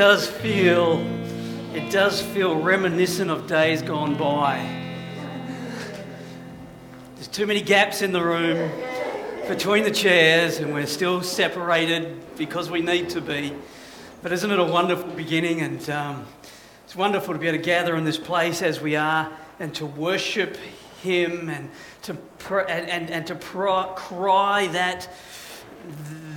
it does feel, it does feel reminiscent of days gone by. There's too many gaps in the room between the chairs, and we're still separated because we need to be. But isn't it a wonderful beginning? And um, it's wonderful to be able to gather in this place as we are and to worship Him and to, pr- and, and, and to pr- cry that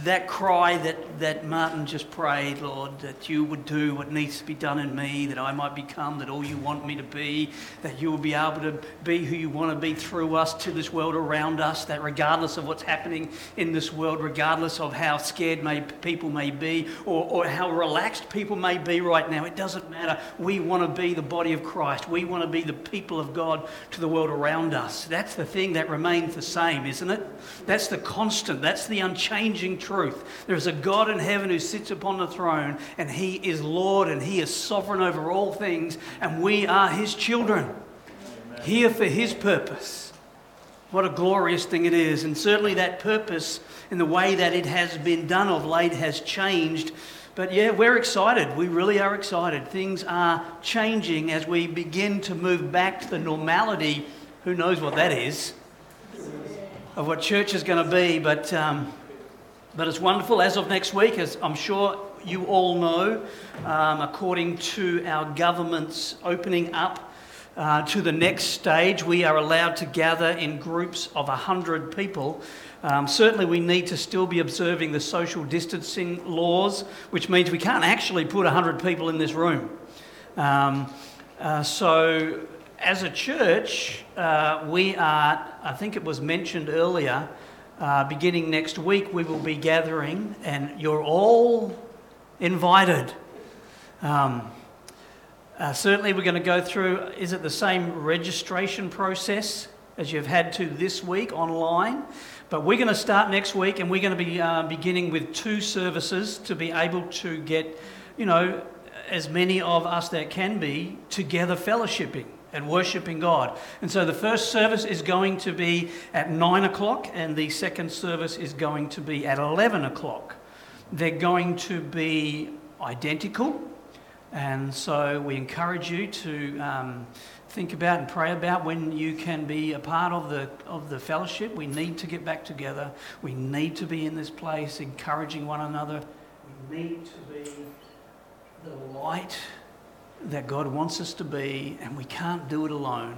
that cry that, that Martin just prayed, Lord, that you would do what needs to be done in me, that I might become that all you want me to be, that you will be able to be who you want to be through us to this world around us, that regardless of what's happening in this world, regardless of how scared may, people may be or, or how relaxed people may be right now, it doesn't matter. We want to be the body of Christ. We want to be the people of God to the world around us. That's the thing that remains the same, isn't it? That's the constant, that's the unchanging truth truth. There is a God in heaven who sits upon the throne, and He is Lord and He is sovereign over all things, and we are His children, Amen. here for His purpose. What a glorious thing it is. And certainly that purpose, in the way that it has been done of late, has changed. But yeah, we're excited. We really are excited. Things are changing as we begin to move back to the normality. Who knows what that is? Of what church is going to be. But um, but it's wonderful. As of next week, as I'm sure you all know, um, according to our government's opening up uh, to the next stage, we are allowed to gather in groups of 100 people. Um, certainly, we need to still be observing the social distancing laws, which means we can't actually put 100 people in this room. Um, uh, so, as a church, uh, we are, I think it was mentioned earlier, uh, beginning next week, we will be gathering, and you're all invited. Um, uh, certainly, we're going to go through is it the same registration process as you've had to this week online? But we're going to start next week, and we're going to be uh, beginning with two services to be able to get, you know, as many of us that can be together fellowshipping and worshipping God. And so the first service is going to be at 9 o'clock, and the second service is going to be at 11 o'clock. They're going to be identical, and so we encourage you to um, think about and pray about when you can be a part of the, of the fellowship. We need to get back together, we need to be in this place encouraging one another, we need to be the light that God wants us to be, and we can't do it alone.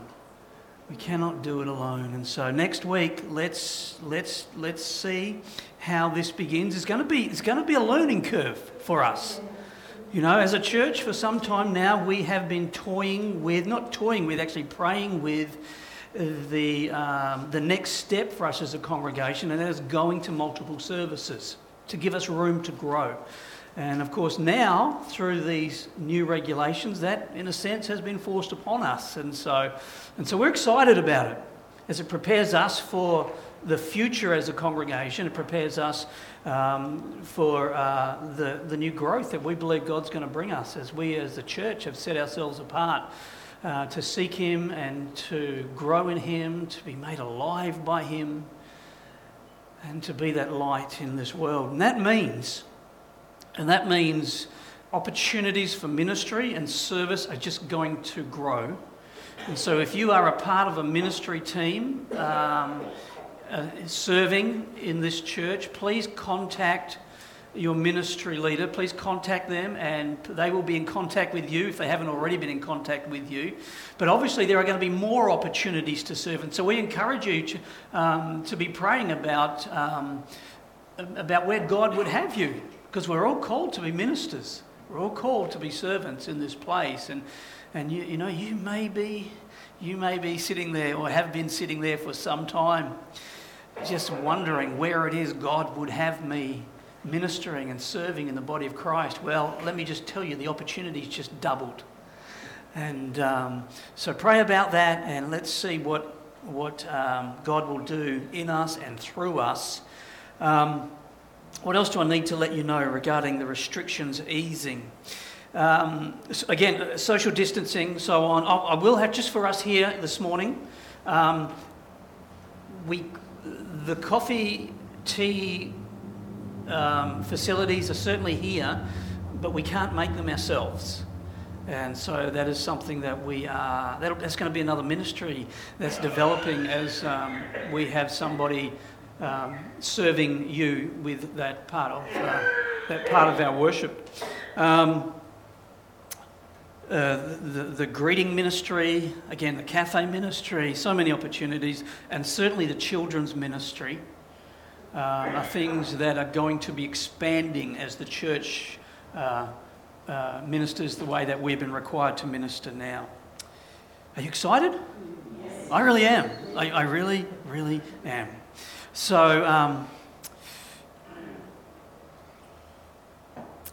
We cannot do it alone. And so next week, let's let's let's see how this begins. It's going to be it's going to be a learning curve for us. You know, as a church, for some time now, we have been toying with not toying with, actually praying with the um, the next step for us as a congregation, and that is going to multiple services to give us room to grow. And of course, now through these new regulations, that in a sense has been forced upon us. And so, and so we're excited about it as it prepares us for the future as a congregation. It prepares us um, for uh, the, the new growth that we believe God's going to bring us as we as a church have set ourselves apart. Uh, to seek Him and to grow in Him, to be made alive by Him, and to be that light in this world. And that means and that means opportunities for ministry and service are just going to grow. And so, if you are a part of a ministry team um, uh, serving in this church, please contact your ministry leader. Please contact them, and they will be in contact with you if they haven't already been in contact with you. But obviously, there are going to be more opportunities to serve. And so, we encourage you to, um, to be praying about, um, about where God would have you because we're all called to be ministers. We're all called to be servants in this place. And, and you, you know, you may, be, you may be sitting there or have been sitting there for some time just wondering where it is God would have me ministering and serving in the body of Christ. Well, let me just tell you, the opportunity's just doubled. And um, so pray about that and let's see what, what um, God will do in us and through us. Um, what else do I need to let you know regarding the restrictions easing? Um, again, social distancing, so on. I will have just for us here this morning. Um, we, the coffee, tea um, facilities are certainly here, but we can't make them ourselves. And so that is something that we are, that's going to be another ministry that's developing as um, we have somebody um, serving you with that part of, uh, that part of our worship. Um, uh, the, the greeting ministry, again, the cafe ministry, so many opportunities, and certainly the children's ministry uh, are things that are going to be expanding as the church uh, uh, ministers the way that we've been required to minister now. Are you excited? Yes. I really am. I, I really, really am. So, um,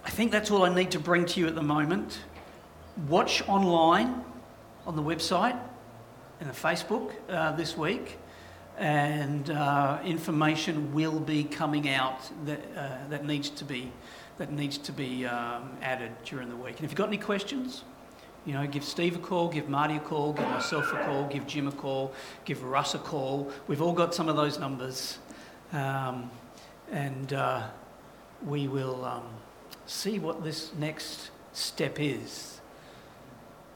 I think that's all I need to bring to you at the moment. Watch online on the website and the Facebook uh, this week, and uh, information will be coming out that, uh, that needs to be that needs to be um, added during the week. And if you've got any questions, you know, give Steve a call, give Marty a call, give myself a call, give Jim a call, give Russ a call. We've all got some of those numbers. Um, and uh, we will um, see what this next step is.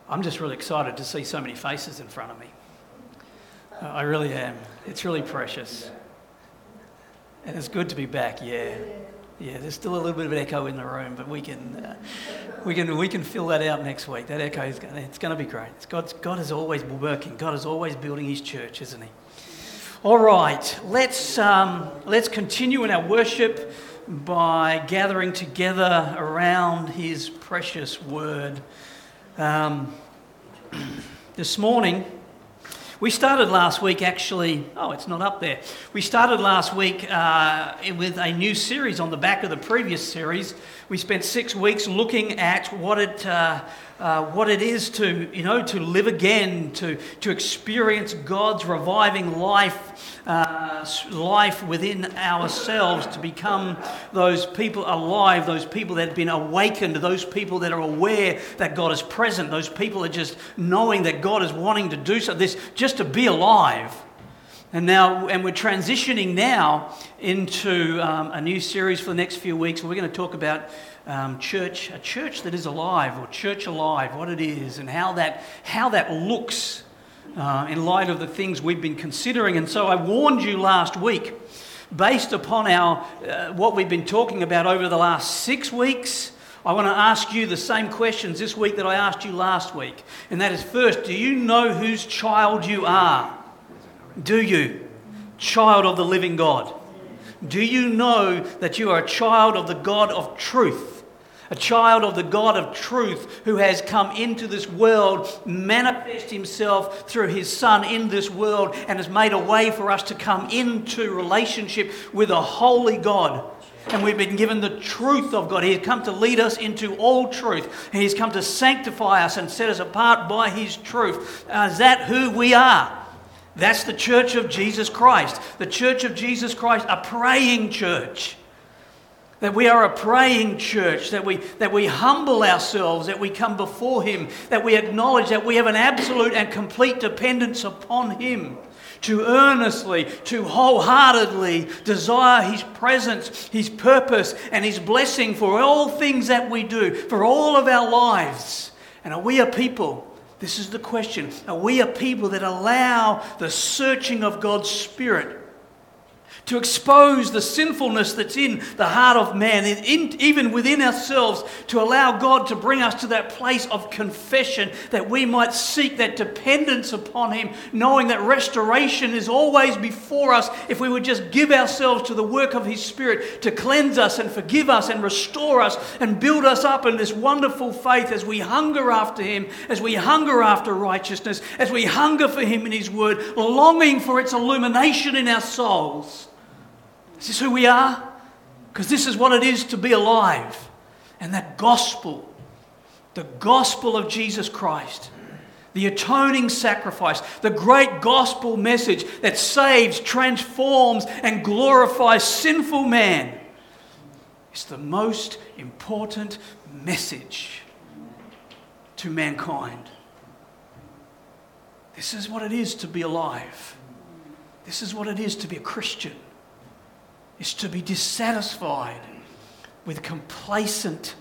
I'm just really excited to see so many faces in front of me. I really am. It's really precious. And it's good to be back, yeah. Yeah, there's still a little bit of an echo in the room, but we can, uh, we can, we can fill that out next week. That echo is gonna, it's going to be great. It's God's, God is always working. God is always building His church, isn't He? All right, let's um, let's continue in our worship by gathering together around His precious Word. Um, this morning. We started last week actually, oh, it's not up there. We started last week uh, with a new series on the back of the previous series. We spent six weeks looking at what it, uh, uh, what it is to, you know, to live again, to, to experience God's reviving life, uh, life within ourselves, to become those people alive, those people that have been awakened, those people that are aware that God is present, those people that just knowing that God is wanting to do so, this just to be alive. And now, and we're transitioning now into um, a new series for the next few weeks. We're going to talk about um, church, a church that is alive, or church alive, what it is, and how that, how that looks uh, in light of the things we've been considering. And so I warned you last week, based upon our, uh, what we've been talking about over the last six weeks. I want to ask you the same questions this week that I asked you last week. And that is first, do you know whose child you are? Do you? Child of the living God. Do you know that you are a child of the God of truth? A child of the God of truth who has come into this world, manifest himself through his Son in this world, and has made a way for us to come into relationship with a holy God. And we've been given the truth of God. He has come to lead us into all truth. He has come to sanctify us and set us apart by His truth. Uh, is that who we are? That's the church of Jesus Christ. The church of Jesus Christ, a praying church. That we are a praying church, that we, that we humble ourselves, that we come before Him, that we acknowledge that we have an absolute and complete dependence upon Him. To earnestly, to wholeheartedly desire His presence, His purpose, and His blessing for all things that we do, for all of our lives. And are we a people? This is the question. Are we a people that allow the searching of God's Spirit to expose the sinfulness that's in the heart of man, in, even within ourselves, to allow God to bring us to that place of confession that we might seek that dependence upon Him, knowing that restoration is always before us if we would just give ourselves to the work of His Spirit to cleanse us and forgive us and restore us and build us up in this wonderful faith as we hunger after Him, as we hunger after righteousness, as we hunger for Him in His Word, longing for its illumination in our souls. Is this who we are? Because this is what it is to be alive. And that gospel, the gospel of Jesus Christ, the atoning sacrifice, the great gospel message that saves, transforms, and glorifies sinful man, is the most important message to mankind. This is what it is to be alive. This is what it is to be a Christian is to be dissatisfied with complacent,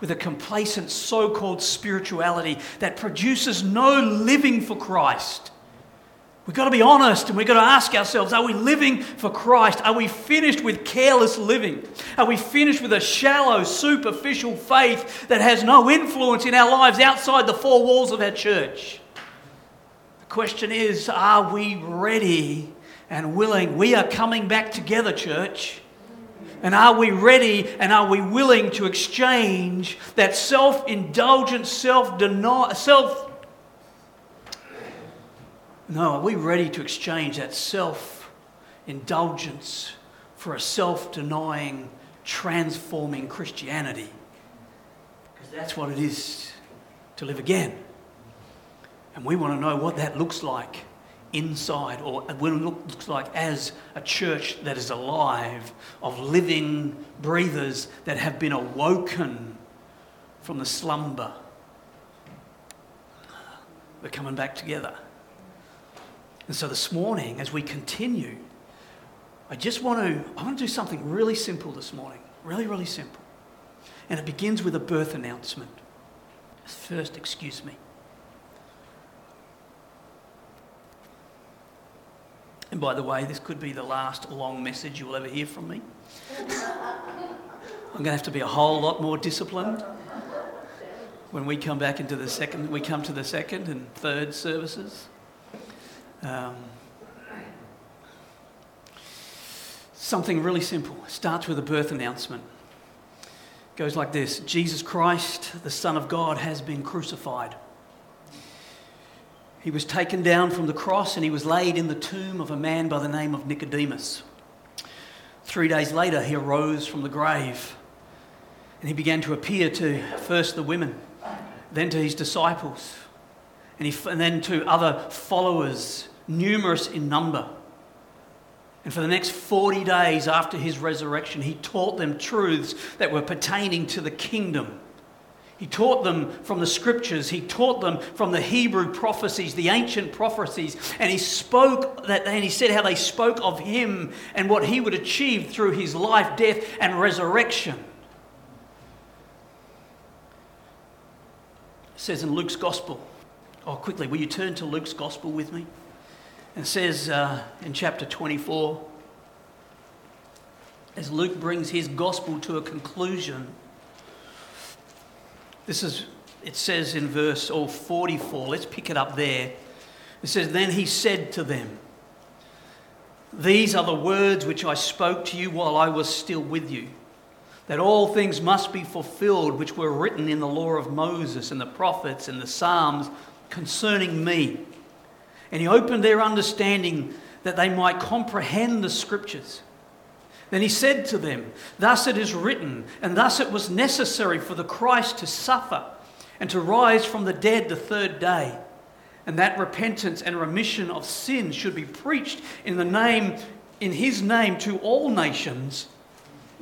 with a complacent so called spirituality that produces no living for Christ. We've got to be honest and we've got to ask ourselves are we living for Christ? Are we finished with careless living? Are we finished with a shallow, superficial faith that has no influence in our lives outside the four walls of our church? The question is are we ready and willing? We are coming back together, church. And are we ready and are we willing to exchange that self indulgent, self denial, self. No, are we ready to exchange that self indulgence for a self denying, transforming Christianity? Because that's what it is to live again. And we want to know what that looks like inside or what it looks like as a church that is alive, of living breathers that have been awoken from the slumber. We're coming back together. And so this morning, as we continue, I just want to, I want to do something really simple this morning. Really, really simple. And it begins with a birth announcement. First, excuse me. And by the way, this could be the last long message you will ever hear from me. I'm going to have to be a whole lot more disciplined when we come back into the second, we come to the second and third services. Um, something really simple. Starts with a birth announcement. Goes like this Jesus Christ, the Son of God, has been crucified. He was taken down from the cross and he was laid in the tomb of a man by the name of Nicodemus. Three days later, he arose from the grave and he began to appear to first the women, then to his disciples, and, he, and then to other followers, numerous in number. And for the next 40 days after his resurrection, he taught them truths that were pertaining to the kingdom he taught them from the scriptures, he taught them from the Hebrew prophecies, the ancient prophecies, and he spoke that and he said how they spoke of him and what he would achieve through his life, death, and resurrection. It says in Luke's gospel. Oh, quickly, will you turn to Luke's gospel with me? It says uh, in chapter 24, as Luke brings his gospel to a conclusion. This is, it says in verse oh, 44, let's pick it up there. It says, Then he said to them, These are the words which I spoke to you while I was still with you, that all things must be fulfilled which were written in the law of Moses and the prophets and the Psalms concerning me. And he opened their understanding that they might comprehend the scriptures. Then he said to them, Thus it is written, and thus it was necessary for the Christ to suffer and to rise from the dead the third day, and that repentance and remission of sins should be preached in the name in his name to all nations,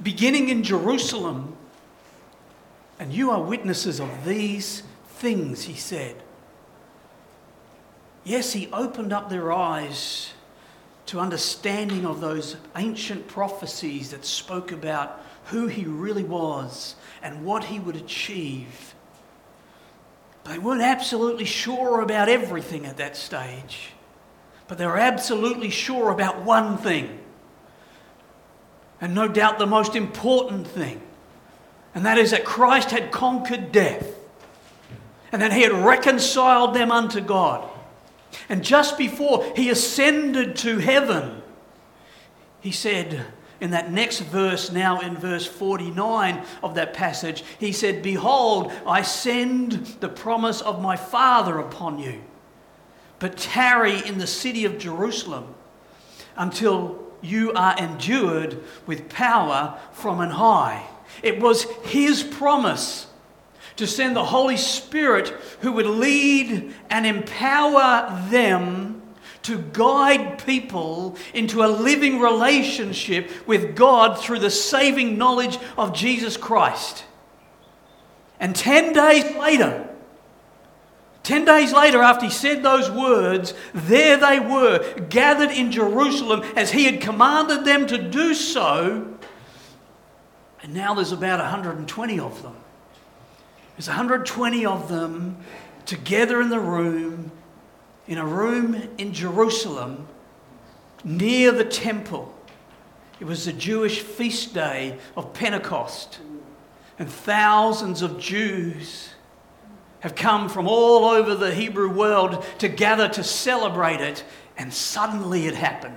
beginning in Jerusalem. And you are witnesses of these things, he said. Yes, he opened up their eyes to understanding of those ancient prophecies that spoke about who he really was and what he would achieve. They weren't absolutely sure about everything at that stage, but they were absolutely sure about one thing. And no doubt the most important thing, and that is that Christ had conquered death and that he had reconciled them unto God and just before he ascended to heaven, he said, in that next verse, now in verse 49 of that passage, he said, Behold, I send the promise of my Father upon you, but tarry in the city of Jerusalem until you are endued with power from on high. It was his promise to send the Holy Spirit who would lead and empower them to guide people into a living relationship with God through the saving knowledge of Jesus Christ. And 10 days later, 10 days later, after he said those words, there they were, gathered in Jerusalem as he had commanded them to do so. And now there's about 120 of them. There's 120 of them together in the room, in a room in Jerusalem near the temple. It was the Jewish feast day of Pentecost, and thousands of Jews have come from all over the Hebrew world to gather to celebrate it, and suddenly it happened.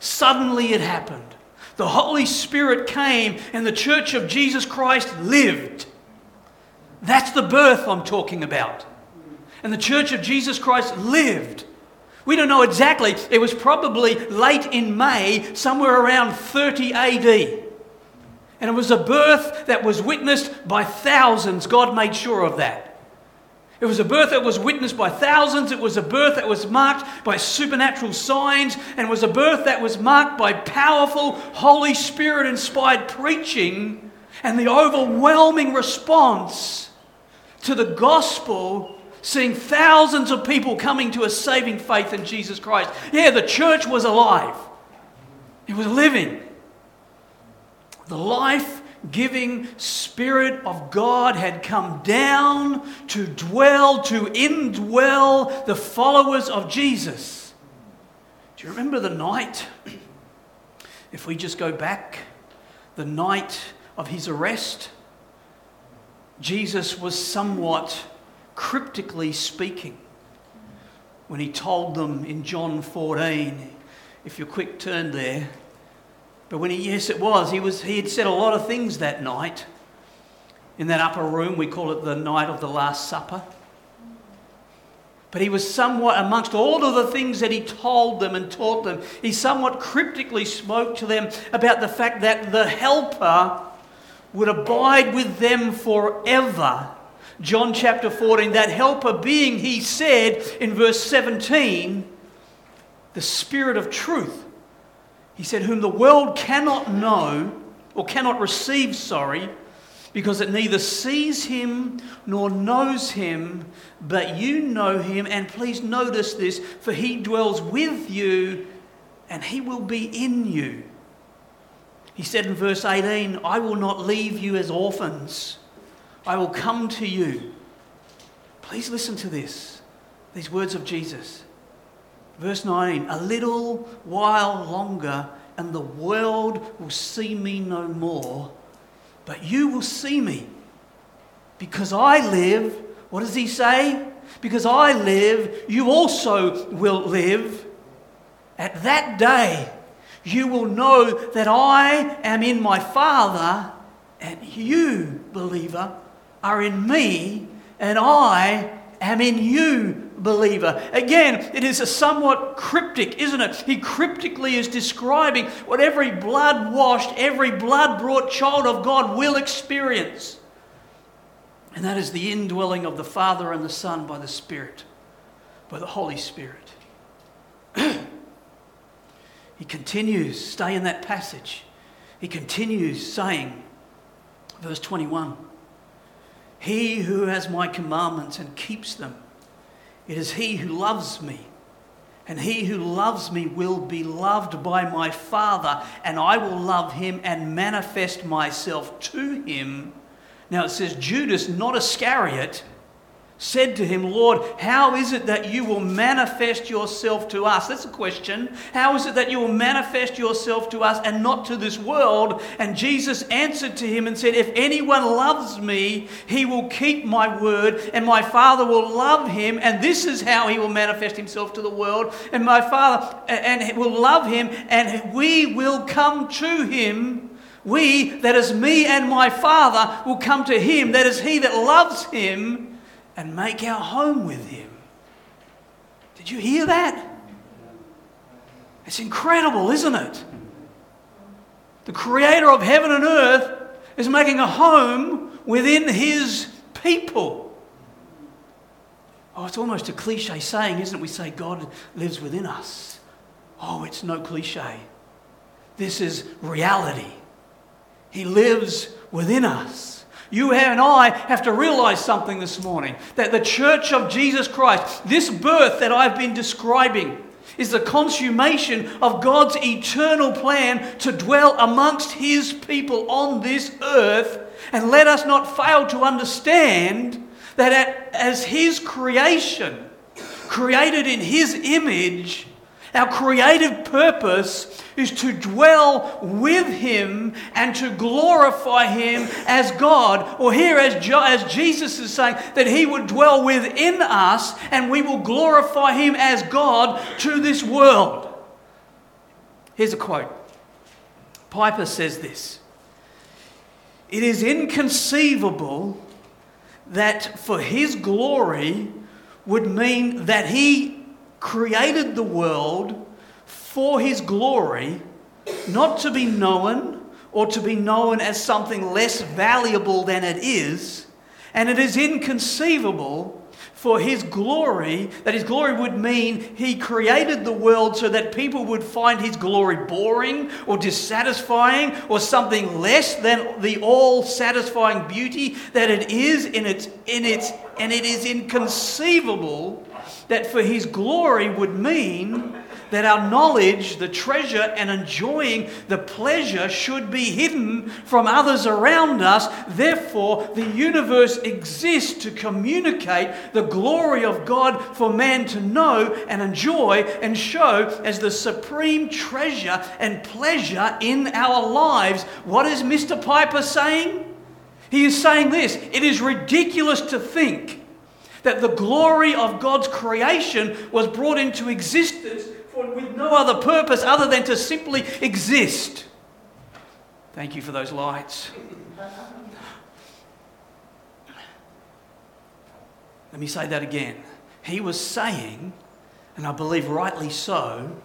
Suddenly it happened. The Holy Spirit came, and the church of Jesus Christ lived. That's the birth I'm talking about. And the church of Jesus Christ lived. We don't know exactly. It was probably late in May, somewhere around 30 AD. And it was a birth that was witnessed by thousands. God made sure of that. It was a birth that was witnessed by thousands. It was a birth that was marked by supernatural signs. And it was a birth that was marked by powerful, Holy Spirit inspired preaching and the overwhelming response to the gospel, seeing thousands of people coming to a saving faith in Jesus Christ. Yeah, the church was alive, it was living. The life giving Spirit of God had come down to dwell, to indwell the followers of Jesus. Do you remember the night? If we just go back, the night of his arrest, Jesus was somewhat cryptically speaking when he told them in John 14, if you're quick turn there, but when he, yes, it was. He, was, he had said a lot of things that night in that upper room. We call it the night of the Last Supper. But he was somewhat, amongst all of the things that he told them and taught them, he somewhat cryptically spoke to them about the fact that the Helper would abide with them forever. John chapter 14, that Helper being, he said in verse 17, the Spirit of truth he said, Whom the world cannot know or cannot receive, sorry, because it neither sees him nor knows him, but you know him. And please notice this for he dwells with you and he will be in you. He said in verse 18, I will not leave you as orphans, I will come to you. Please listen to this, these words of Jesus. Verse 19, a little while longer, and the world will see me no more, but you will see me. Because I live, what does he say? Because I live, you also will live. At that day, you will know that I am in my Father, and you, believer, are in me, and I am in you, believer. Again, it is a somewhat cryptic, isn't it? He cryptically is describing what every blood washed, every blood brought child of God will experience. And that is the indwelling of the Father and the Son by the Spirit, by the Holy Spirit. he continues, stay in that passage. He continues saying, verse 21. He who has my commandments and keeps them, it is he who loves me. And he who loves me will be loved by my Father, and I will love him and manifest myself to him. Now it says, Judas, not Iscariot, said to him, Lord, how is it that you will manifest yourself to us? That's a question. How is it that you will manifest yourself to us and not to this world? And Jesus answered to him and said, If anyone loves me, he will keep my word, and my Father will love him, and this is how he will manifest himself to the world. And my Father and will love him, and we will come to him. We, that is me and my Father, will come to him. That is he that loves him and make our home with Him. Did you hear that? It's incredible, isn't it? The Creator of heaven and earth is making a home within His people. Oh, it's almost a cliche saying, isn't it? We say God lives within us. Oh, it's no cliche. This is reality. He lives within us. You and I have to realize something this morning that the church of Jesus Christ, this birth that I've been describing, is the consummation of God's eternal plan to dwell amongst His people on this earth. And let us not fail to understand that as His creation, created in His image, our creative purpose is to dwell with Him and to glorify Him as God. Or here, as, as Jesus is saying, that He would dwell within us and we will glorify Him as God to this world. Here's a quote Piper says this It is inconceivable that for His glory would mean that He created the world for his glory, not to be known or to be known as something less valuable than it is. And it is inconceivable for his glory, that his glory would mean he created the world so that people would find his glory boring or dissatisfying or something less than the all satisfying beauty that it is in its, in its, and it is inconceivable that for his glory would mean that our knowledge, the treasure, and enjoying the pleasure should be hidden from others around us. Therefore, the universe exists to communicate the glory of God for man to know and enjoy and show as the supreme treasure and pleasure in our lives. What is Mr. Piper saying? He is saying this it is ridiculous to think that the glory of God's creation was brought into existence with no other purpose other than to simply exist. Thank you for those lights. Let me say that again. He was saying, and I believe rightly so,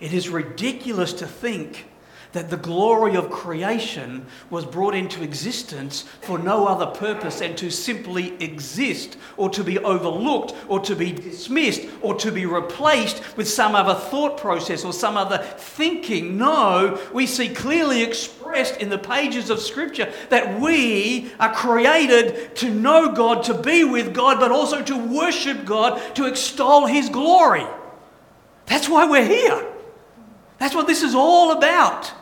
it is ridiculous to think that the glory of creation was brought into existence for no other purpose than to simply exist or to be overlooked or to be dismissed or to be replaced with some other thought process or some other thinking. No, we see clearly expressed in the pages of Scripture that we are created to know God, to be with God, but also to worship God, to extol His glory. That's why we're here. That's what this is all about.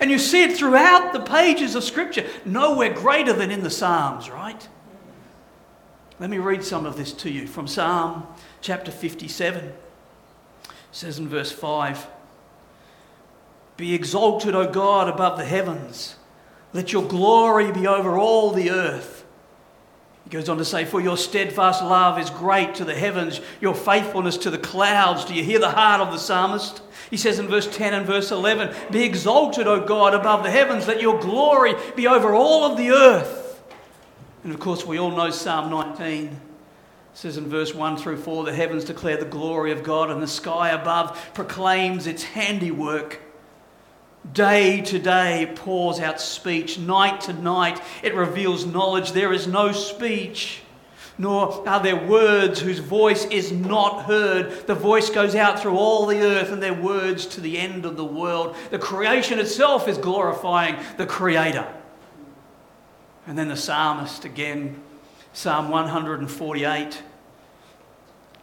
And you see it throughout the pages of Scripture, nowhere greater than in the Psalms, right? Let me read some of this to you from Psalm chapter 57. It says in verse 5 Be exalted, O God, above the heavens. Let your glory be over all the earth. He goes on to say, For your steadfast love is great to the heavens, your faithfulness to the clouds. Do you hear the heart of the psalmist? He says in verse 10 and verse 11, Be exalted, O God, above the heavens, let your glory be over all of the earth. And of course, we all know Psalm 19. It says in verse 1 through 4 the heavens declare the glory of God, and the sky above proclaims its handiwork. Day to day pours out speech, night to night it reveals knowledge. There is no speech nor are there words whose voice is not heard. The voice goes out through all the earth, and their words to the end of the world. The creation itself is glorifying the Creator. And then the psalmist again, Psalm 148.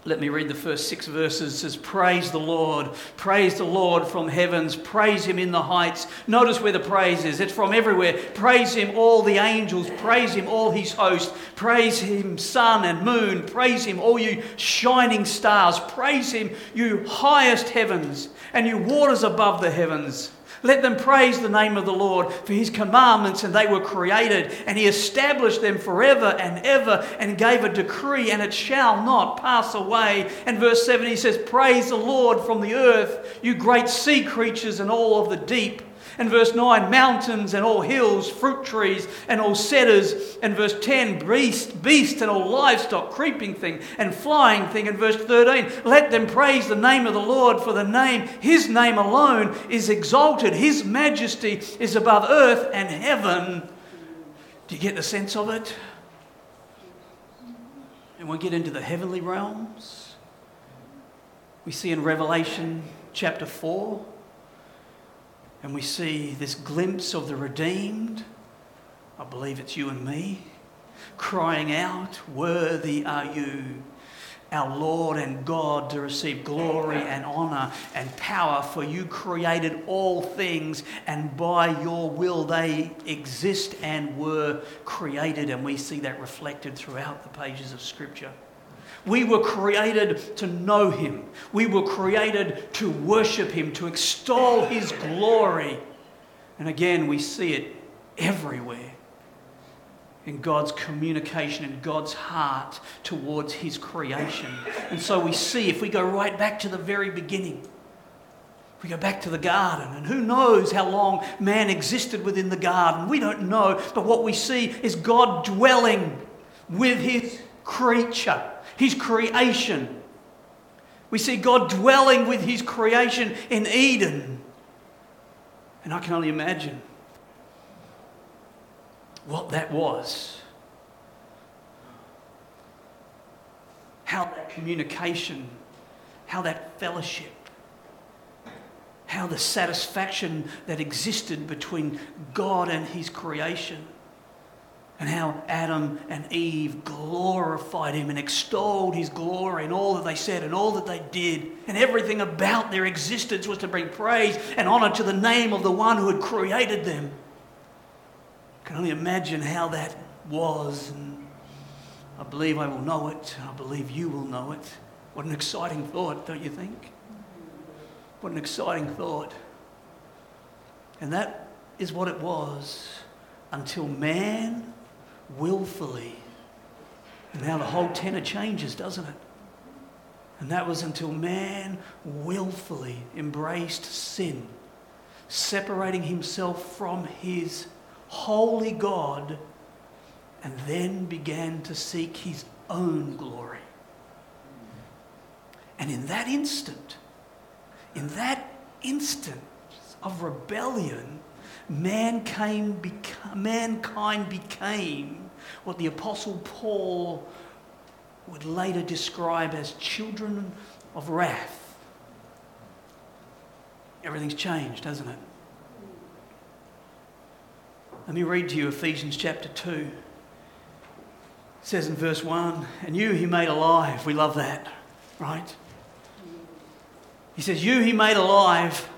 Let me read the first six verses. It says, Praise the Lord. Praise the Lord from heavens. Praise him in the heights. Notice where the praise is. It's from everywhere. Praise him, all the angels. Praise him, all his host. Praise him, sun and moon. Praise him, all you shining stars. Praise him, you highest heavens and you waters above the heavens. Let them praise the name of the Lord for his commandments, and they were created, and he established them forever and ever, and gave a decree, and it shall not pass away. And verse 7 he says, Praise the Lord from the earth, you great sea creatures and all of the deep. And verse 9, mountains and all hills, fruit trees and all cedars. And verse 10, beast, beast and all livestock, creeping thing and flying thing. And verse 13, let them praise the name of the Lord, for the name, his name alone, is exalted. His majesty is above earth and heaven. Do you get the sense of it? And we get into the heavenly realms. We see in Revelation chapter 4 and we see this glimpse of the redeemed. I believe it's you and me, crying out, Worthy are you, our Lord and God to receive glory and honor and power, for you created all things, and by your will they exist and were created. And we see that reflected throughout the pages of Scripture. We were created to know Him, we were created to worship Him, to extol His glory. And again, we see it everywhere in God's communication and God's heart towards His creation. And so we see, if we go right back to the very beginning, we go back to the garden, and who knows how long man existed within the garden? We don't know, but what we see is God dwelling with His creature, His creation. We see God dwelling with His creation in Eden. And I can only imagine what that was. How that communication, how that fellowship, how the satisfaction that existed between God and His creation, and how Adam and Eve glorified Him and extolled His glory and all that they said and all that they did, and everything about their existence was to bring praise and honor to the name of the one who had created them. I can only imagine how that was, and I believe I will know it, I believe you will know it. What an exciting thought, don't you think? What an exciting thought. And that is what it was until man willfully, and now the whole tenor changes, doesn't it? And that was until man willfully embraced sin, separating himself from his holy God, and then began to seek his own glory. And in that instant, in that instant of rebellion, man came, beca- mankind became what the Apostle Paul would later describe as children of wrath. Everything's changed, hasn't it? Let me read to you Ephesians chapter 2. It says in verse 1 And you he made alive. We love that, right? He says, You he made alive.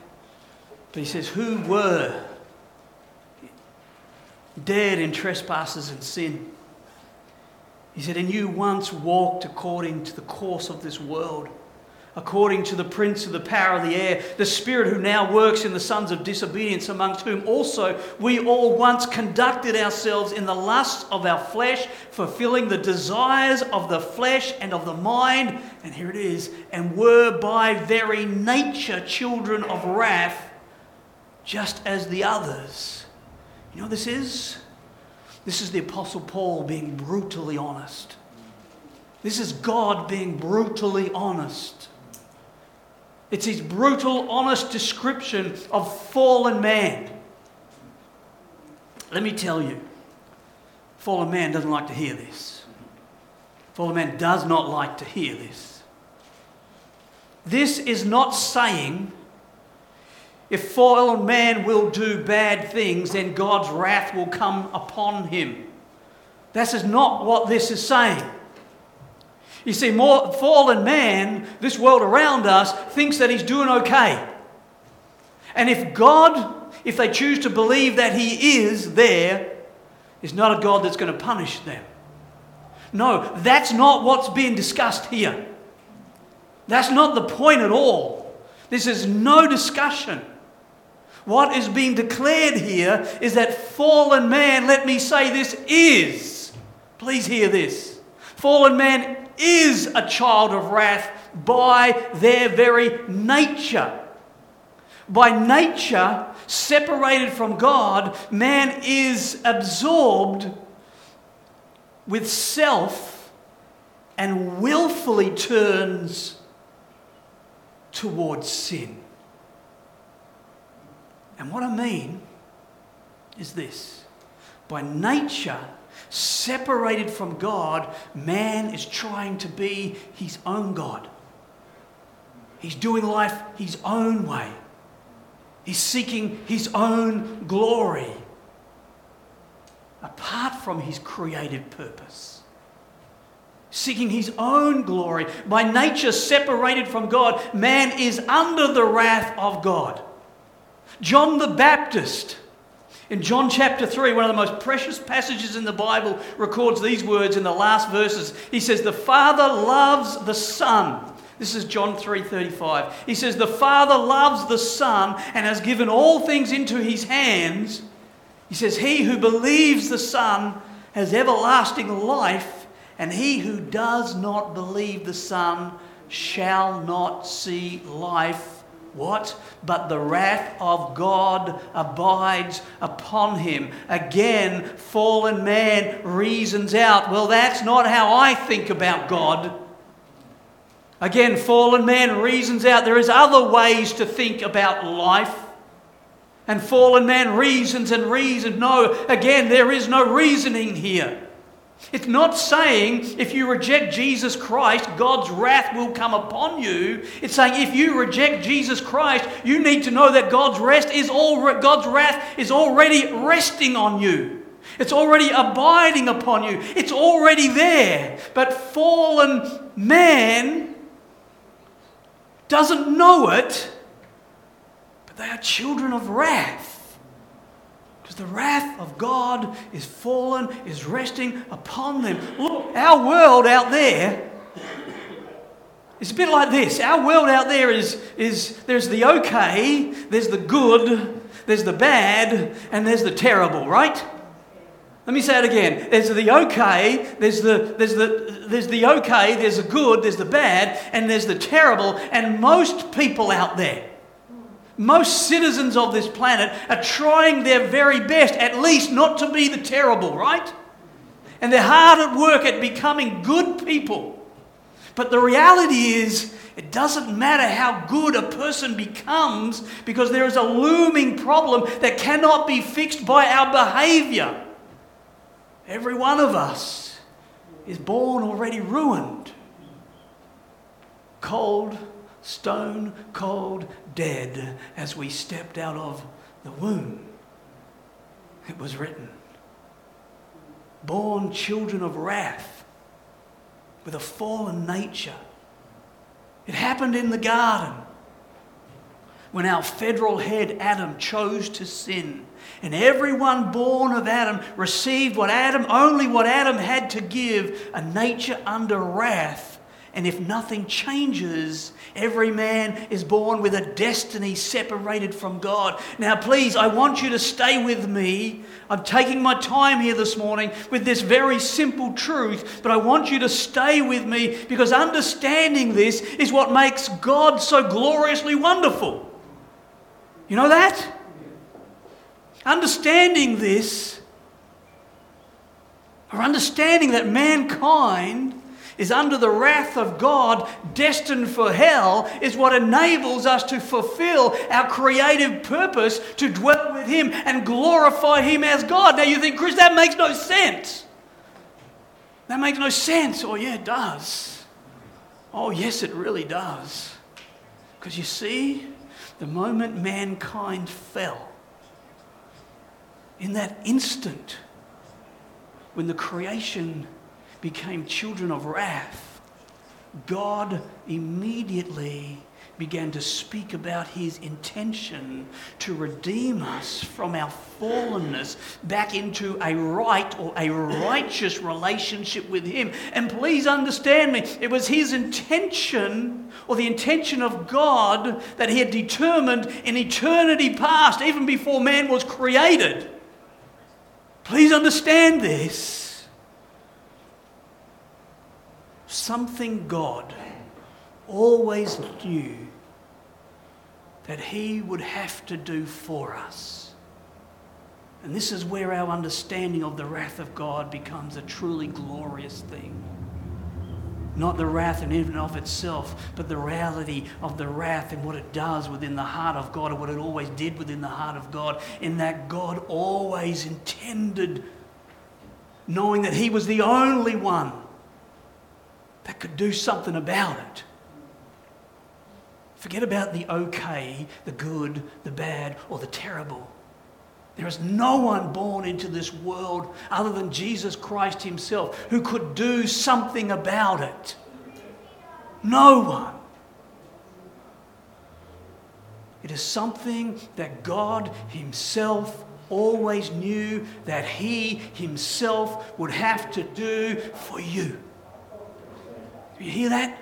But he says, Who were dead in trespasses and sin? He said, And you once walked according to the course of this world according to the prince of the power of the air, the spirit who now works in the sons of disobedience, amongst whom also we all once conducted ourselves in the lusts of our flesh, fulfilling the desires of the flesh and of the mind. And here it is, and were by very nature children of wrath, just as the others. You know this is? This is the Apostle Paul being brutally honest. This is God being brutally honest. It's his brutal, honest description of fallen man. Let me tell you, fallen man doesn't like to hear this. Fallen man does not like to hear this. This is not saying if fallen man will do bad things, then God's wrath will come upon him. This is not what this is saying. You see, more fallen man, this world around us, thinks that he's doing okay. And if God, if they choose to believe that he is there, is not a God that's going to punish them. No, that's not what's being discussed here. That's not the point at all. This is no discussion. What is being declared here is that fallen man, let me say this, is. Please hear this. Fallen man is a child of wrath by their very nature. By nature, separated from God, man is absorbed with self and willfully turns towards sin. And what I mean is this by nature, separated from God, man is trying to be his own God. He's doing life his own way. He's seeking his own glory apart from his creative purpose. seeking his own glory. By nature separated from God, man is under the wrath of God. John the Baptist, in John chapter 3, one of the most precious passages in the Bible, records these words in the last verses. He says, The Father loves the Son. This is John 3:35. He says, "The Father loves the Son and has given all things into his hands." He says, "He who believes the Son has everlasting life, and he who does not believe the Son shall not see life. What? But the wrath of God abides upon him. Again, fallen man reasons out, well, that's not how I think about God. Again, fallen man reasons out there is other ways to think about life. And fallen man reasons and reasons. No, again, there is no reasoning here. It's not saying if you reject Jesus Christ, God's wrath will come upon you. It's saying if you reject Jesus Christ, you need to know that God's rest is all God's wrath is already resting on you. It's already abiding upon you. It's already there. But fallen man doesn't know it, but they are children of wrath. Because the wrath of God is fallen, is resting upon them. Look, our world out there is a bit like this. Our world out there is, is there's the okay, there's the good, there's the bad, and there's the terrible, right? Let me say it again. There's the okay, there's the, there's, the, there's the okay, there's the good, there's the bad, and there's the terrible. And most people out there most citizens of this planet are trying their very best, at least not to be the terrible, right? And they're hard at work at becoming good people. But the reality is, it doesn't matter how good a person becomes because there is a looming problem that cannot be fixed by our behavior. Every one of us is born already ruined, cold, stone cold dead as we stepped out of the womb. It was written. Born children of wrath with a fallen nature. It happened in the garden when our federal head Adam chose to sin. And everyone born of Adam received what Adam, only what Adam had to give, a nature under wrath and if nothing changes, every man is born with a destiny separated from God. Now, please, I want you to stay with me. I'm taking my time here this morning with this very simple truth, but I want you to stay with me because understanding this is what makes God so gloriously wonderful. You know that? Understanding this, or understanding that mankind is under the wrath of God, destined for hell, is what enables us to fulfill our creative purpose to dwell with Him and glorify Him as God. Now you think, Chris, that makes no sense. That makes no sense. Oh, yeah, it does. Oh, yes, it really does. Because you see, the moment mankind fell, in that instant, when the creation became children of wrath, God immediately began to speak about his intention to redeem us from our fallenness back into a right or a righteous relationship with him. And please understand me, it was his intention or the intention of God that he had determined in eternity past, even before man was created. Please understand this something God always knew that He would have to do for us. And this is where our understanding of the wrath of God becomes a truly glorious thing. Not the wrath in and of itself, but the reality of the wrath and what it does within the heart of God, and what it always did within the heart of God, in that God always intended, knowing that He was the only one that could do something about it. Forget about the okay, the good, the bad, or the terrible. There is no one born into this world other than Jesus Christ Himself who could do something about it. No one. It is something that God Himself always knew that He Himself would have to do for you. You hear that?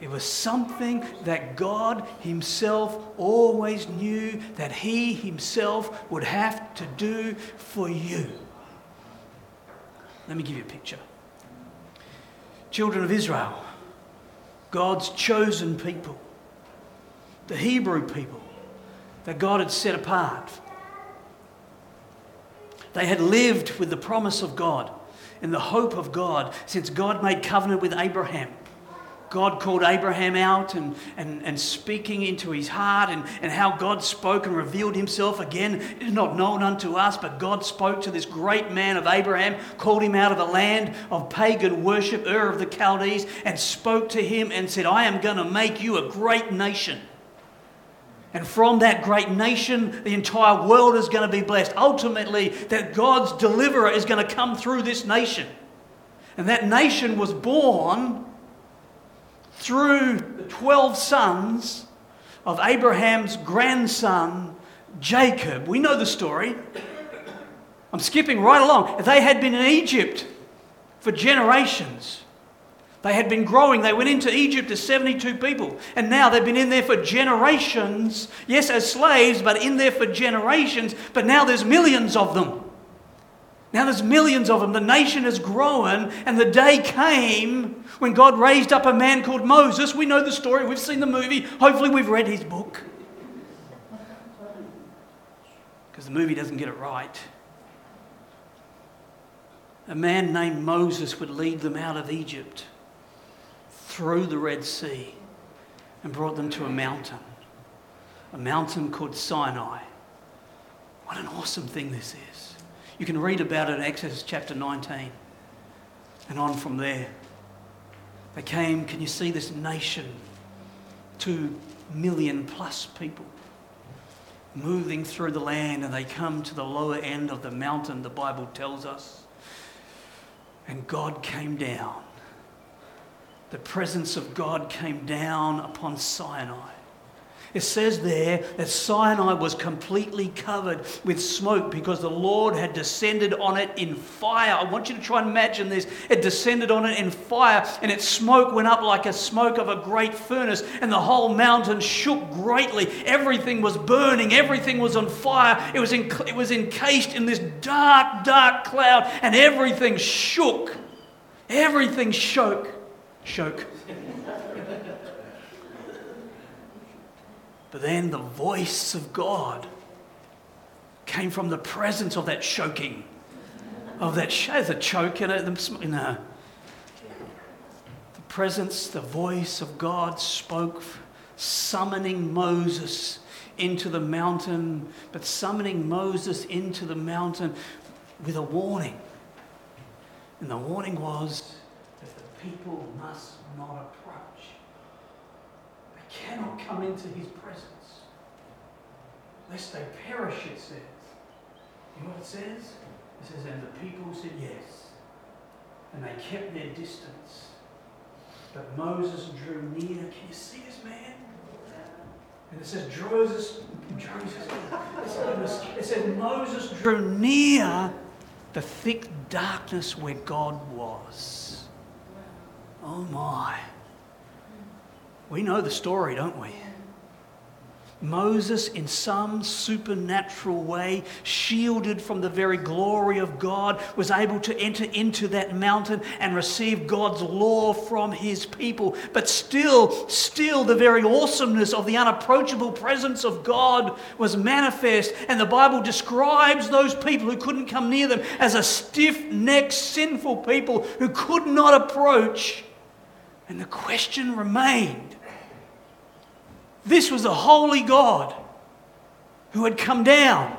It was something that God Himself always knew that He Himself would have to do for you. Let me give you a picture. Children of Israel, God's chosen people, the Hebrew people that God had set apart. They had lived with the promise of God and the hope of God since God made covenant with Abraham. God called Abraham out and, and, and speaking into his heart, and, and how God spoke and revealed himself again it is not known unto us, but God spoke to this great man of Abraham, called him out of a land of pagan worship, Ur of the Chaldees, and spoke to him and said, I am going to make you a great nation. And from that great nation, the entire world is going to be blessed. Ultimately, that God's deliverer is going to come through this nation. And that nation was born through the 12 sons of Abraham's grandson, Jacob. We know the story. I'm skipping right along. They had been in Egypt for generations. They had been growing. They went into Egypt as 72 people. And now they've been in there for generations. Yes, as slaves, but in there for generations. But now there's millions of them. Now there's millions of them. The nation has grown, and the day came when God raised up a man called Moses. We know the story, we've seen the movie, hopefully, we've read his book. Because the movie doesn't get it right. A man named Moses would lead them out of Egypt through the Red Sea and brought them to a mountain, a mountain called Sinai. What an awesome thing this is. You can read about it in Exodus chapter 19 and on from there. They came, can you see this nation? Two million plus people moving through the land, and they come to the lower end of the mountain, the Bible tells us. And God came down. The presence of God came down upon Sinai. It says there that Sinai was completely covered with smoke because the Lord had descended on it in fire. I want you to try and imagine this. It descended on it in fire, and its smoke went up like a smoke of a great furnace, and the whole mountain shook greatly. Everything was burning, everything was on fire. It was, it was encased in this dark, dark cloud, and everything shook. Everything shook. Shook. But then the voice of God came from the presence of that choking, of that sh- the choke in it. No. The presence, the voice of God spoke, summoning Moses into the mountain, but summoning Moses into the mountain with a warning. And the warning was people must not approach. They cannot come into his presence, lest they perish, it says. You know what it says? It says, and the people said yes, and they kept their distance. But Moses drew near. Can you see this man? And it says, Moses, it says, Moses drew near the thick darkness where God was. Oh my. We know the story, don't we? Moses, in some supernatural way, shielded from the very glory of God, was able to enter into that mountain and receive God's law from his people. But still, still, the very awesomeness of the unapproachable presence of God was manifest. And the Bible describes those people who couldn't come near them as a stiff necked, sinful people who could not approach. And the question remained this was a holy God who had come down.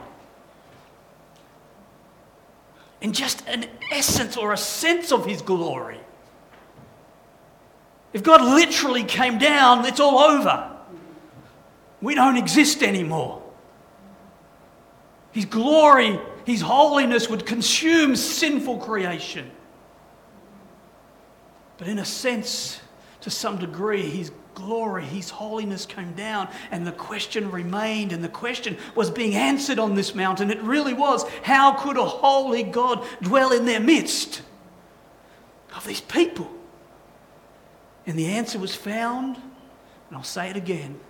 In just an essence or a sense of his glory. If God literally came down, it's all over. We don't exist anymore. His glory, His holiness would consume sinful creation. But in a sense, to some degree, His glory, His holiness came down, and the question remained, and the question was being answered on this mountain. It really was how could a holy God dwell in their midst of these people? And the answer was found, and I'll say it again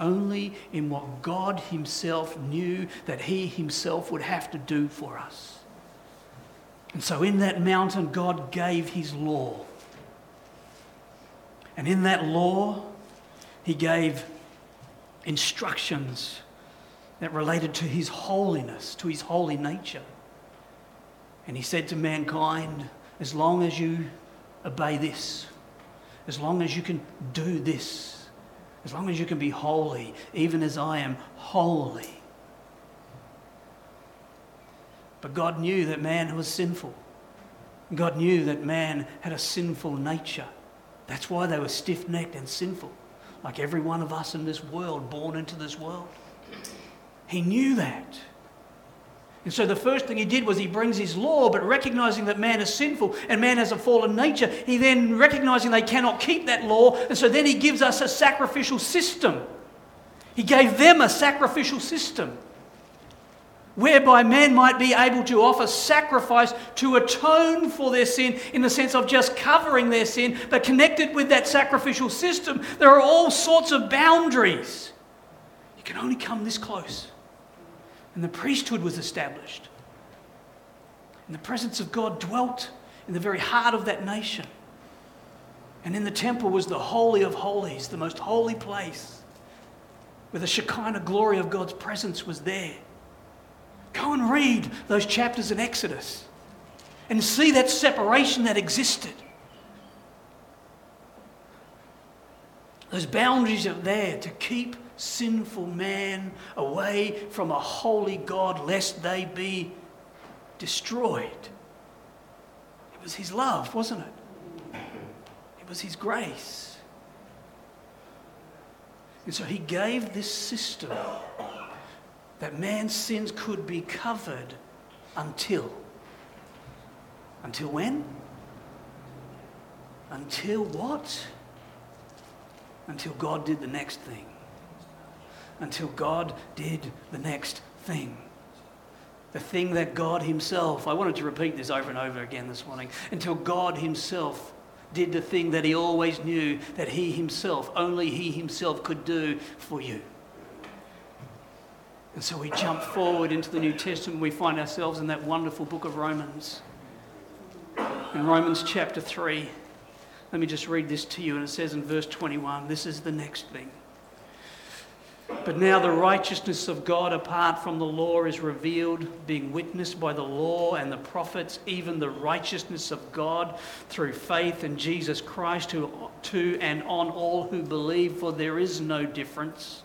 only in what God Himself knew that He Himself would have to do for us. And so in that mountain, God gave His law. And in that law, He gave instructions that related to His holiness, to His holy nature. And He said to mankind, as long as you obey this, as long as you can do this, as long as you can be holy, even as I am holy. But God knew that man was sinful. God knew that man had a sinful nature. That's why they were stiff necked and sinful, like every one of us in this world, born into this world. He knew that. And so the first thing he did was he brings his law, but recognizing that man is sinful and man has a fallen nature, he then recognizing they cannot keep that law, and so then he gives us a sacrificial system. He gave them a sacrificial system whereby man might be able to offer sacrifice to atone for their sin in the sense of just covering their sin, but connected with that sacrificial system, there are all sorts of boundaries. You can only come this close and the priesthood was established. And the presence of God dwelt in the very heart of that nation. And in the temple was the Holy of Holies, the most holy place, where the Shekinah glory of God's presence was there. Go and read those chapters in Exodus and see that separation that existed. Those boundaries are there to keep sinful man away from a holy God, lest they be destroyed. It was His love, wasn't it? It was His grace. And so He gave this system that man's sins could be covered until. Until when? Until what? Until God did the next thing until God did the next thing. The thing that God Himself, I wanted to repeat this over and over again this morning, until God Himself did the thing that He always knew that He Himself, only He Himself could do for you. And so we jump forward into the New Testament, we find ourselves in that wonderful book of Romans. In Romans chapter 3, let me just read this to you, and it says in verse 21 this is the next thing. But now the righteousness of God apart from the law is revealed, being witnessed by the law and the prophets, even the righteousness of God through faith in Jesus Christ, who, to and on all who believe, for there is no difference.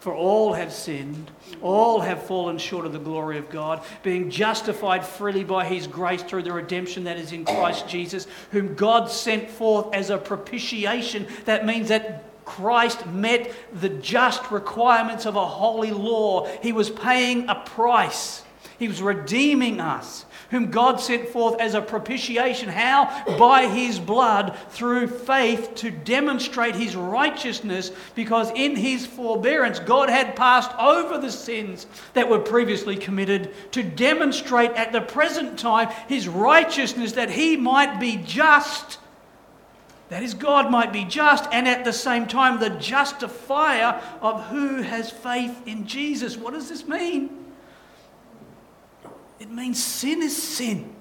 For all have sinned, all have fallen short of the glory of God, being justified freely by his grace through the redemption that is in Christ Jesus, whom God sent forth as a propitiation. That means that Christ met the just requirements of a holy law. He was paying a price. He was redeeming us, whom God sent forth as a propitiation. How? By his blood, through faith, to demonstrate his righteousness, because in his forbearance, God had passed over the sins that were previously committed to demonstrate at the present time his righteousness, that he might be just that is, God might be just and at the same time the justifier of who has faith in Jesus. What does this mean? It means sin is sin,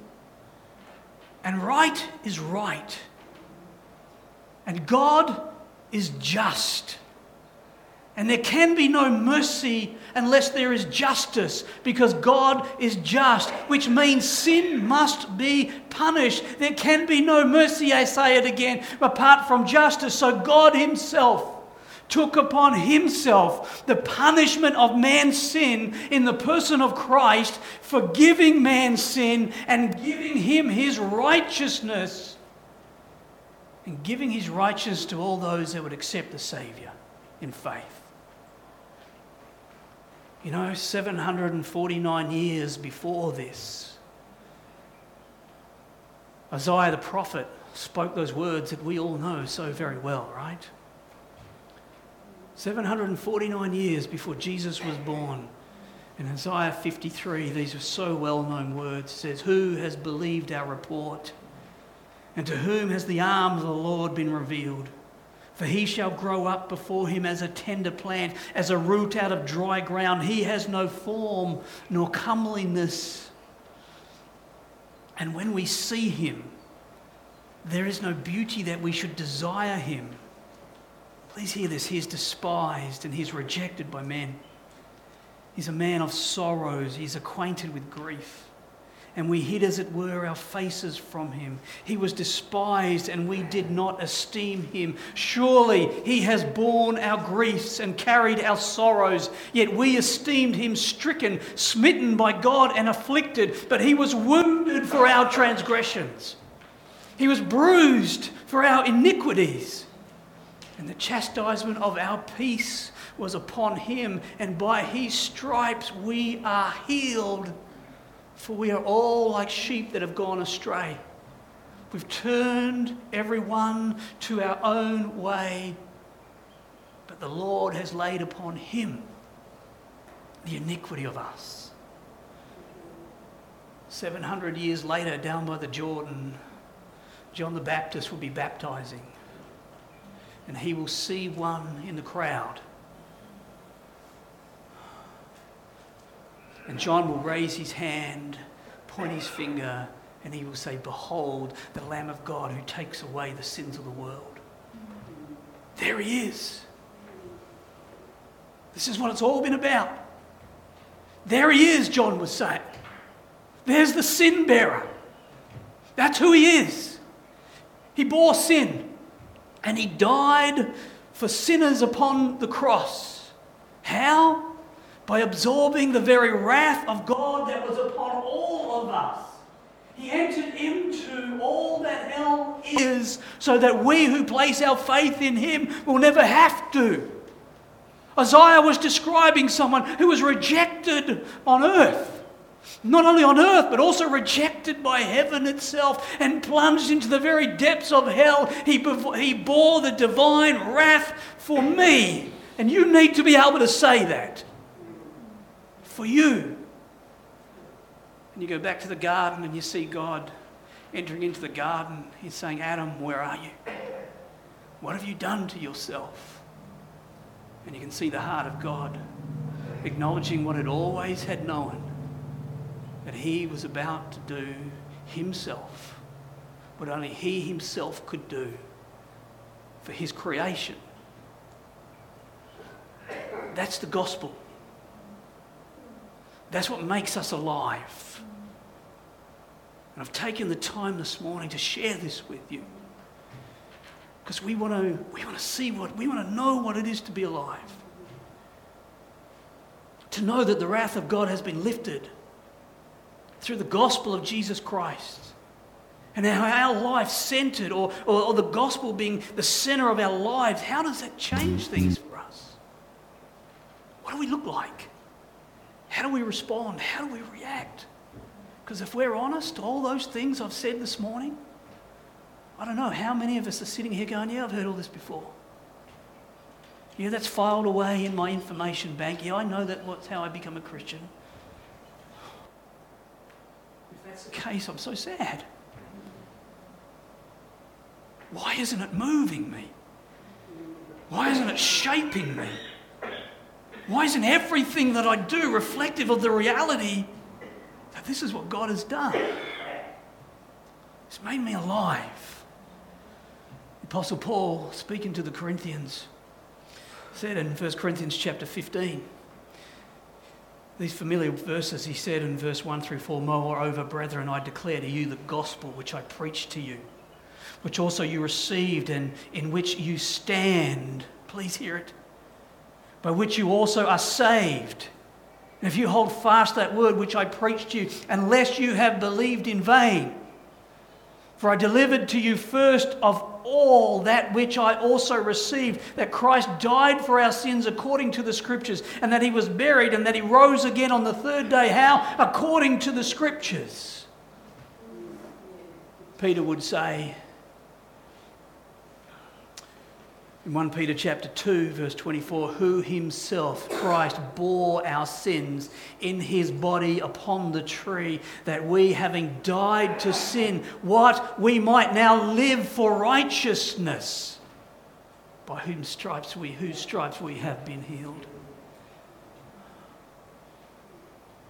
and right is right, and God is just. And there can be no mercy unless there is justice, because God is just, which means sin must be punished. There can be no mercy, I say it again, apart from justice. So God Himself took upon Himself the punishment of man's sin in the person of Christ, forgiving man's sin and giving him His righteousness, and giving His righteousness to all those that would accept the Saviour in faith. You know, 749 years before this, Isaiah the prophet spoke those words that we all know so very well, right? 749 years before Jesus was born. In Isaiah 53, these are so well known words. It says, Who has believed our report? And to whom has the arm of the Lord been revealed? For he shall grow up before him as a tender plant, as a root out of dry ground. He has no form nor comeliness. And when we see him, there is no beauty that we should desire him. Please hear this. He is despised and he is rejected by men. He's a man of sorrows. He's acquainted with grief. And we hid, as it were, our faces from him. He was despised, and we did not esteem him. Surely he has borne our griefs and carried our sorrows. Yet we esteemed him stricken, smitten by God, and afflicted. But he was wounded for our transgressions, he was bruised for our iniquities. And the chastisement of our peace was upon him, and by his stripes we are healed. For we are all like sheep that have gone astray. We've turned everyone to our own way, but the Lord has laid upon him the iniquity of us. 700 years later, down by the Jordan, John the Baptist will be baptizing, and he will see one in the crowd And John will raise his hand, point his finger, and he will say, Behold, the Lamb of God who takes away the sins of the world. There he is. This is what it's all been about. There he is, John was saying. There's the sin bearer. That's who he is. He bore sin and he died for sinners upon the cross. How? by absorbing the very wrath of God that was upon all of us. He entered into all that hell is so that we who place our faith in Him will never have to. Isaiah was describing someone who was rejected on earth. Not only on earth, but also rejected by heaven itself and plunged into the very depths of hell. He, he bore the divine wrath for me. And you need to be able to say that for you. And you go back to the garden and you see God entering into the garden. He's saying, Adam, where are you? What have you done to yourself? And you can see the heart of God acknowledging what it always had known that he was about to do himself, what only he himself could do for his creation. That's the gospel. That's what makes us alive. And I've taken the time this morning to share this with you. Because we want to we want to see what we want to know what it is to be alive. To know that the wrath of God has been lifted through the gospel of Jesus Christ. And how our life centered, or, or, or the gospel being the center of our lives, how does that change things for us? What do we look like? How do we respond? How do we react? Because if we're honest, all those things I've said this morning, I don't know how many of us are sitting here going, Yeah, I've heard all this before. Yeah, that's filed away in my information bank. Yeah, I know that what's how I become a Christian. If that's the case, I'm so sad. Why isn't it moving me? Why isn't it shaping me? Why isn't everything that I do reflective of the reality that this is what God has done? It's made me alive. The Apostle Paul, speaking to the Corinthians, said in 1 Corinthians chapter 15, these familiar verses, he said in verse 1 through 4 Moreover, brethren, I declare to you the gospel which I preached to you, which also you received and in which you stand. Please hear it by which you also are saved. And if you hold fast that word which I preached to you, unless you have believed in vain. For I delivered to you first of all that which I also received that Christ died for our sins according to the Scriptures, and that he was buried, and that he rose again on the third day. How? According to the Scriptures. Peter would say, in 1 Peter chapter 2 verse 24 who himself Christ bore our sins in his body upon the tree that we having died to sin what we might now live for righteousness. By whom stripes we whose stripes we have been healed.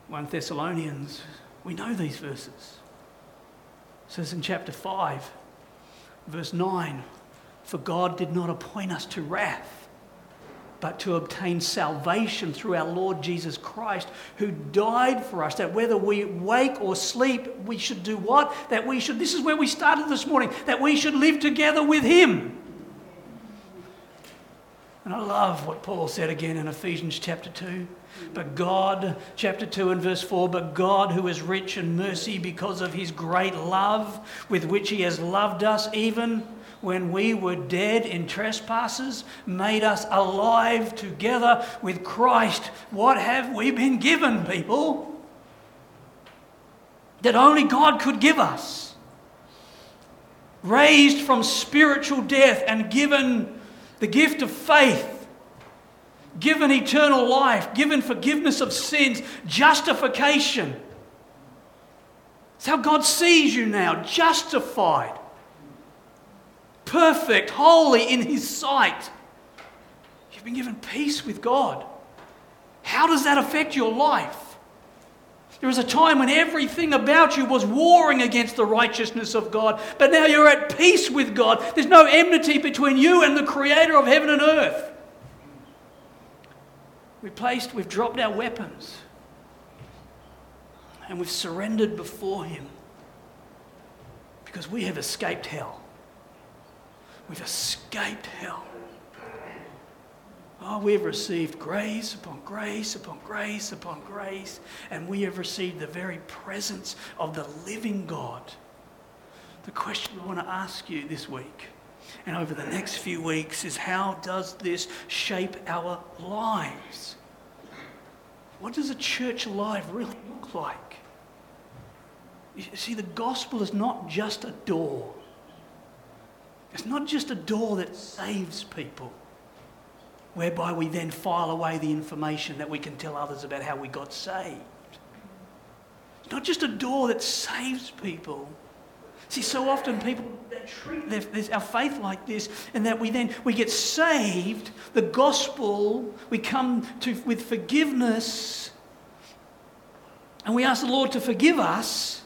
1 Thessalonians we know these verses. It says in chapter 5 verse 9 for God did not appoint us to wrath, but to obtain salvation through our Lord Jesus Christ, who died for us, that whether we wake or sleep, we should do what? That we should, this is where we started this morning, that we should live together with Him. And I love what Paul said again in Ephesians chapter 2. But God, chapter 2 and verse 4, but God, who is rich in mercy because of his great love with which he has loved us, even when we were dead in trespasses, made us alive together with Christ. What have we been given, people? That only God could give us. Raised from spiritual death and given the gift of faith, given eternal life, given forgiveness of sins, justification. It's how God sees you now, justified perfect, holy in His sight. You've been given peace with God. How does that affect your life? There was a time when everything about you was warring against the righteousness of God, but now you're at peace with God. There's no enmity between you and the Creator of heaven and earth. We placed, we've dropped our weapons and we've surrendered before Him because we have escaped hell. We've escaped hell. Oh, we have received grace upon grace upon grace upon grace, and we have received the very presence of the living God. The question I want to ask you this week and over the next few weeks is how does this shape our lives? What does a church life really look like? You see, the gospel is not just a door. It's not just a door that saves people, whereby we then file away the information that we can tell others about how we got saved. It's not just a door that saves people. See, so often people treat their, our faith like this, and that we then we get saved. The gospel, we come to with forgiveness, and we ask the Lord to forgive us,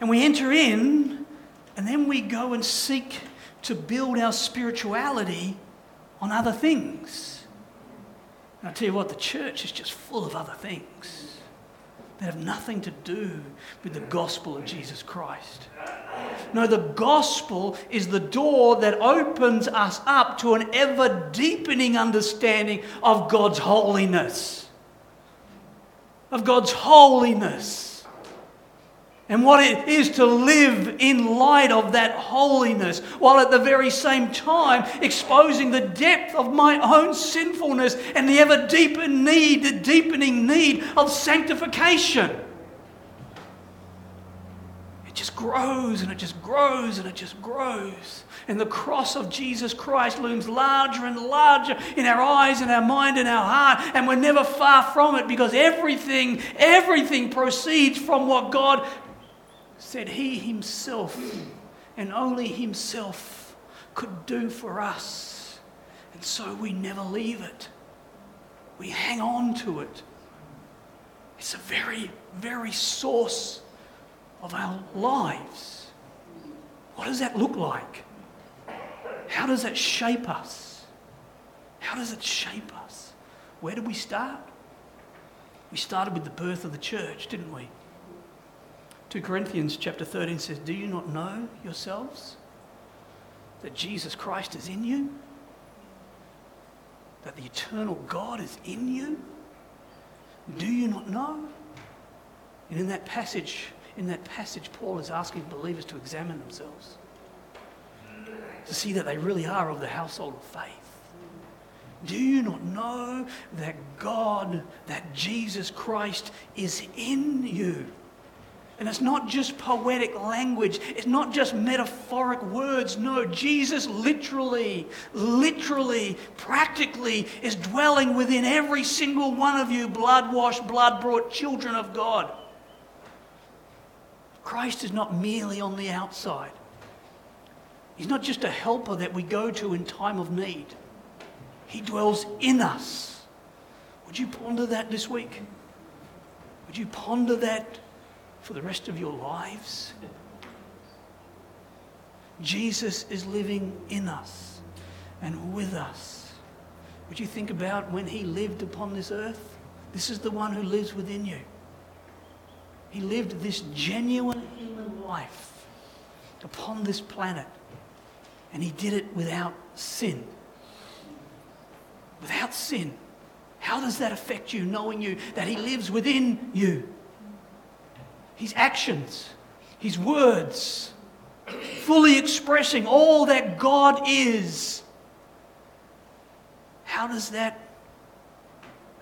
and we enter in, and then we go and seek to build our spirituality on other things. And I tell you what, the church is just full of other things that have nothing to do with the gospel of Jesus Christ. No, the gospel is the door that opens us up to an ever deepening understanding of God's holiness. Of God's holiness and what it is to live in light of that holiness, while at the very same time exposing the depth of my own sinfulness and the ever deeper need, the deepening need of sanctification. It just grows and it just grows and it just grows. And the cross of Jesus Christ looms larger and larger in our eyes and our mind and our heart. And we're never far from it because everything, everything proceeds from what God said he himself and only himself could do for us. And so we never leave it. We hang on to it. It's a very, very source of our lives. What does that look like? How does that shape us? How does it shape us? Where did we start? We started with the birth of the church, didn't we? 2 Corinthians chapter 13 says, Do you not know yourselves that Jesus Christ is in you? That the eternal God is in you? Do you not know? And in that passage In that passage, Paul is asking believers to examine themselves, to see that they really are of the household of faith. Do you not know that God, that Jesus Christ is in you? And it's not just poetic language, it's not just metaphoric words. No, Jesus literally, literally, practically is dwelling within every single one of you, blood washed, blood brought children of God. Christ is not merely on the outside, He's not just a helper that we go to in time of need. He dwells in us. Would you ponder that this week? Would you ponder that for the rest of your lives? Jesus is living in us and with us. Would you think about when he lived upon this earth? This is the one who lives within you. He lived this genuine human life upon this planet, and he did it without sin without sin. How does that affect you, knowing you that He lives within you? His actions, His words, fully expressing all that God is. How does that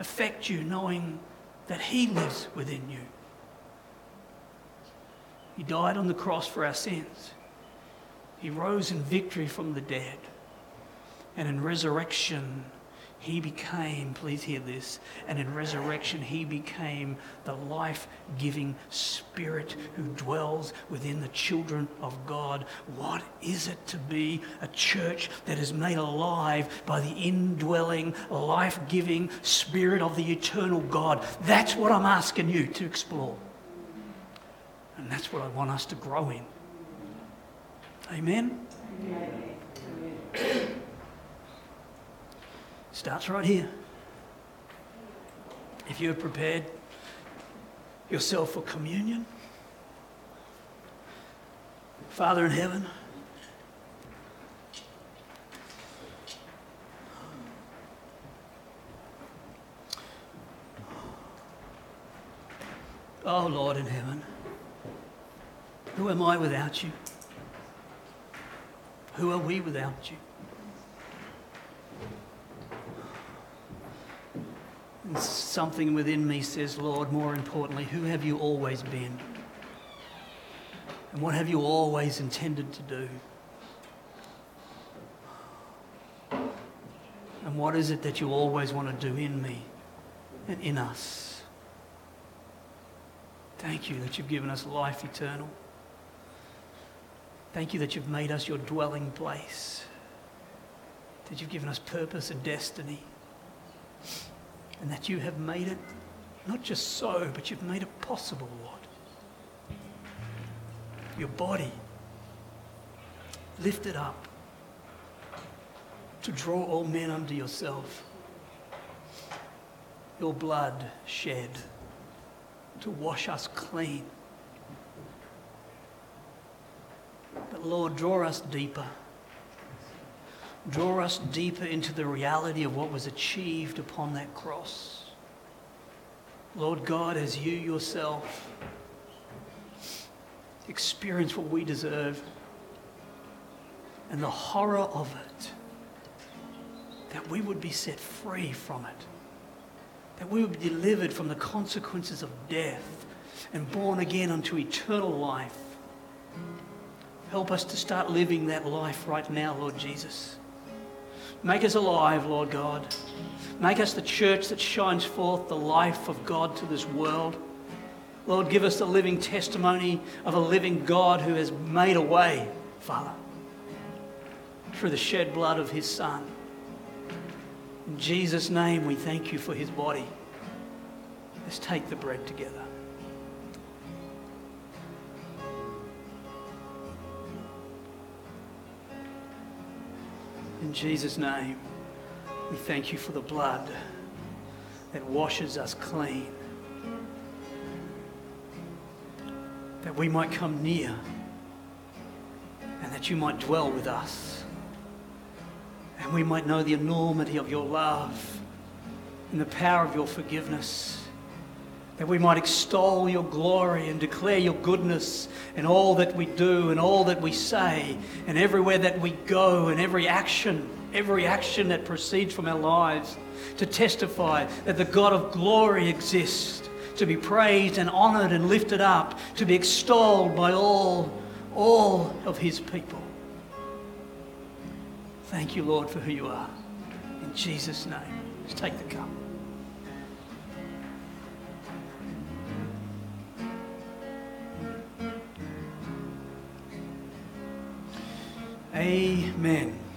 affect you, knowing that He lives within you? He died on the cross for our sins. He rose in victory from the dead. And in resurrection, he became, please hear this, and in resurrection, he became the life giving spirit who dwells within the children of God. What is it to be a church that is made alive by the indwelling, life giving spirit of the eternal God? That's what I'm asking you to explore. And that's what I want us to grow in. Amen? Amen. Starts right here. If you have prepared yourself for communion, Father in heaven, Oh Lord in heaven, who am I without you? Who are we without you? Something within me says, Lord, more importantly, who have you always been? And what have you always intended to do? And what is it that you always want to do in me and in us? Thank you that you've given us life eternal. Thank you that you've made us your dwelling place, that you've given us purpose and destiny and that you have made it not just so, but you've made it possible, Lord. Your body lifted up to draw all men unto yourself. Your blood shed to wash us clean. But Lord, draw us deeper. Draw us deeper into the reality of what was achieved upon that cross. Lord God, as you yourself experience what we deserve and the horror of it, that we would be set free from it, that we would be delivered from the consequences of death and born again unto eternal life. Help us to start living that life right now, Lord Jesus. Make us alive, Lord God. Make us the church that shines forth the life of God to this world. Lord, give us the living testimony of a living God who has made a way, Father, through the shed blood of his Son. In Jesus' name, we thank you for his body. Let's take the bread together. In Jesus' name, we thank you for the blood that washes us clean. That we might come near and that you might dwell with us. And we might know the enormity of your love and the power of your forgiveness. That we might extol your glory and declare your goodness in all that we do and all that we say and everywhere that we go and every action, every action that proceeds from our lives to testify that the God of glory exists, to be praised and honored and lifted up, to be extolled by all, all of his people. Thank you, Lord, for who you are. In Jesus' name, let's take the cup. Amen.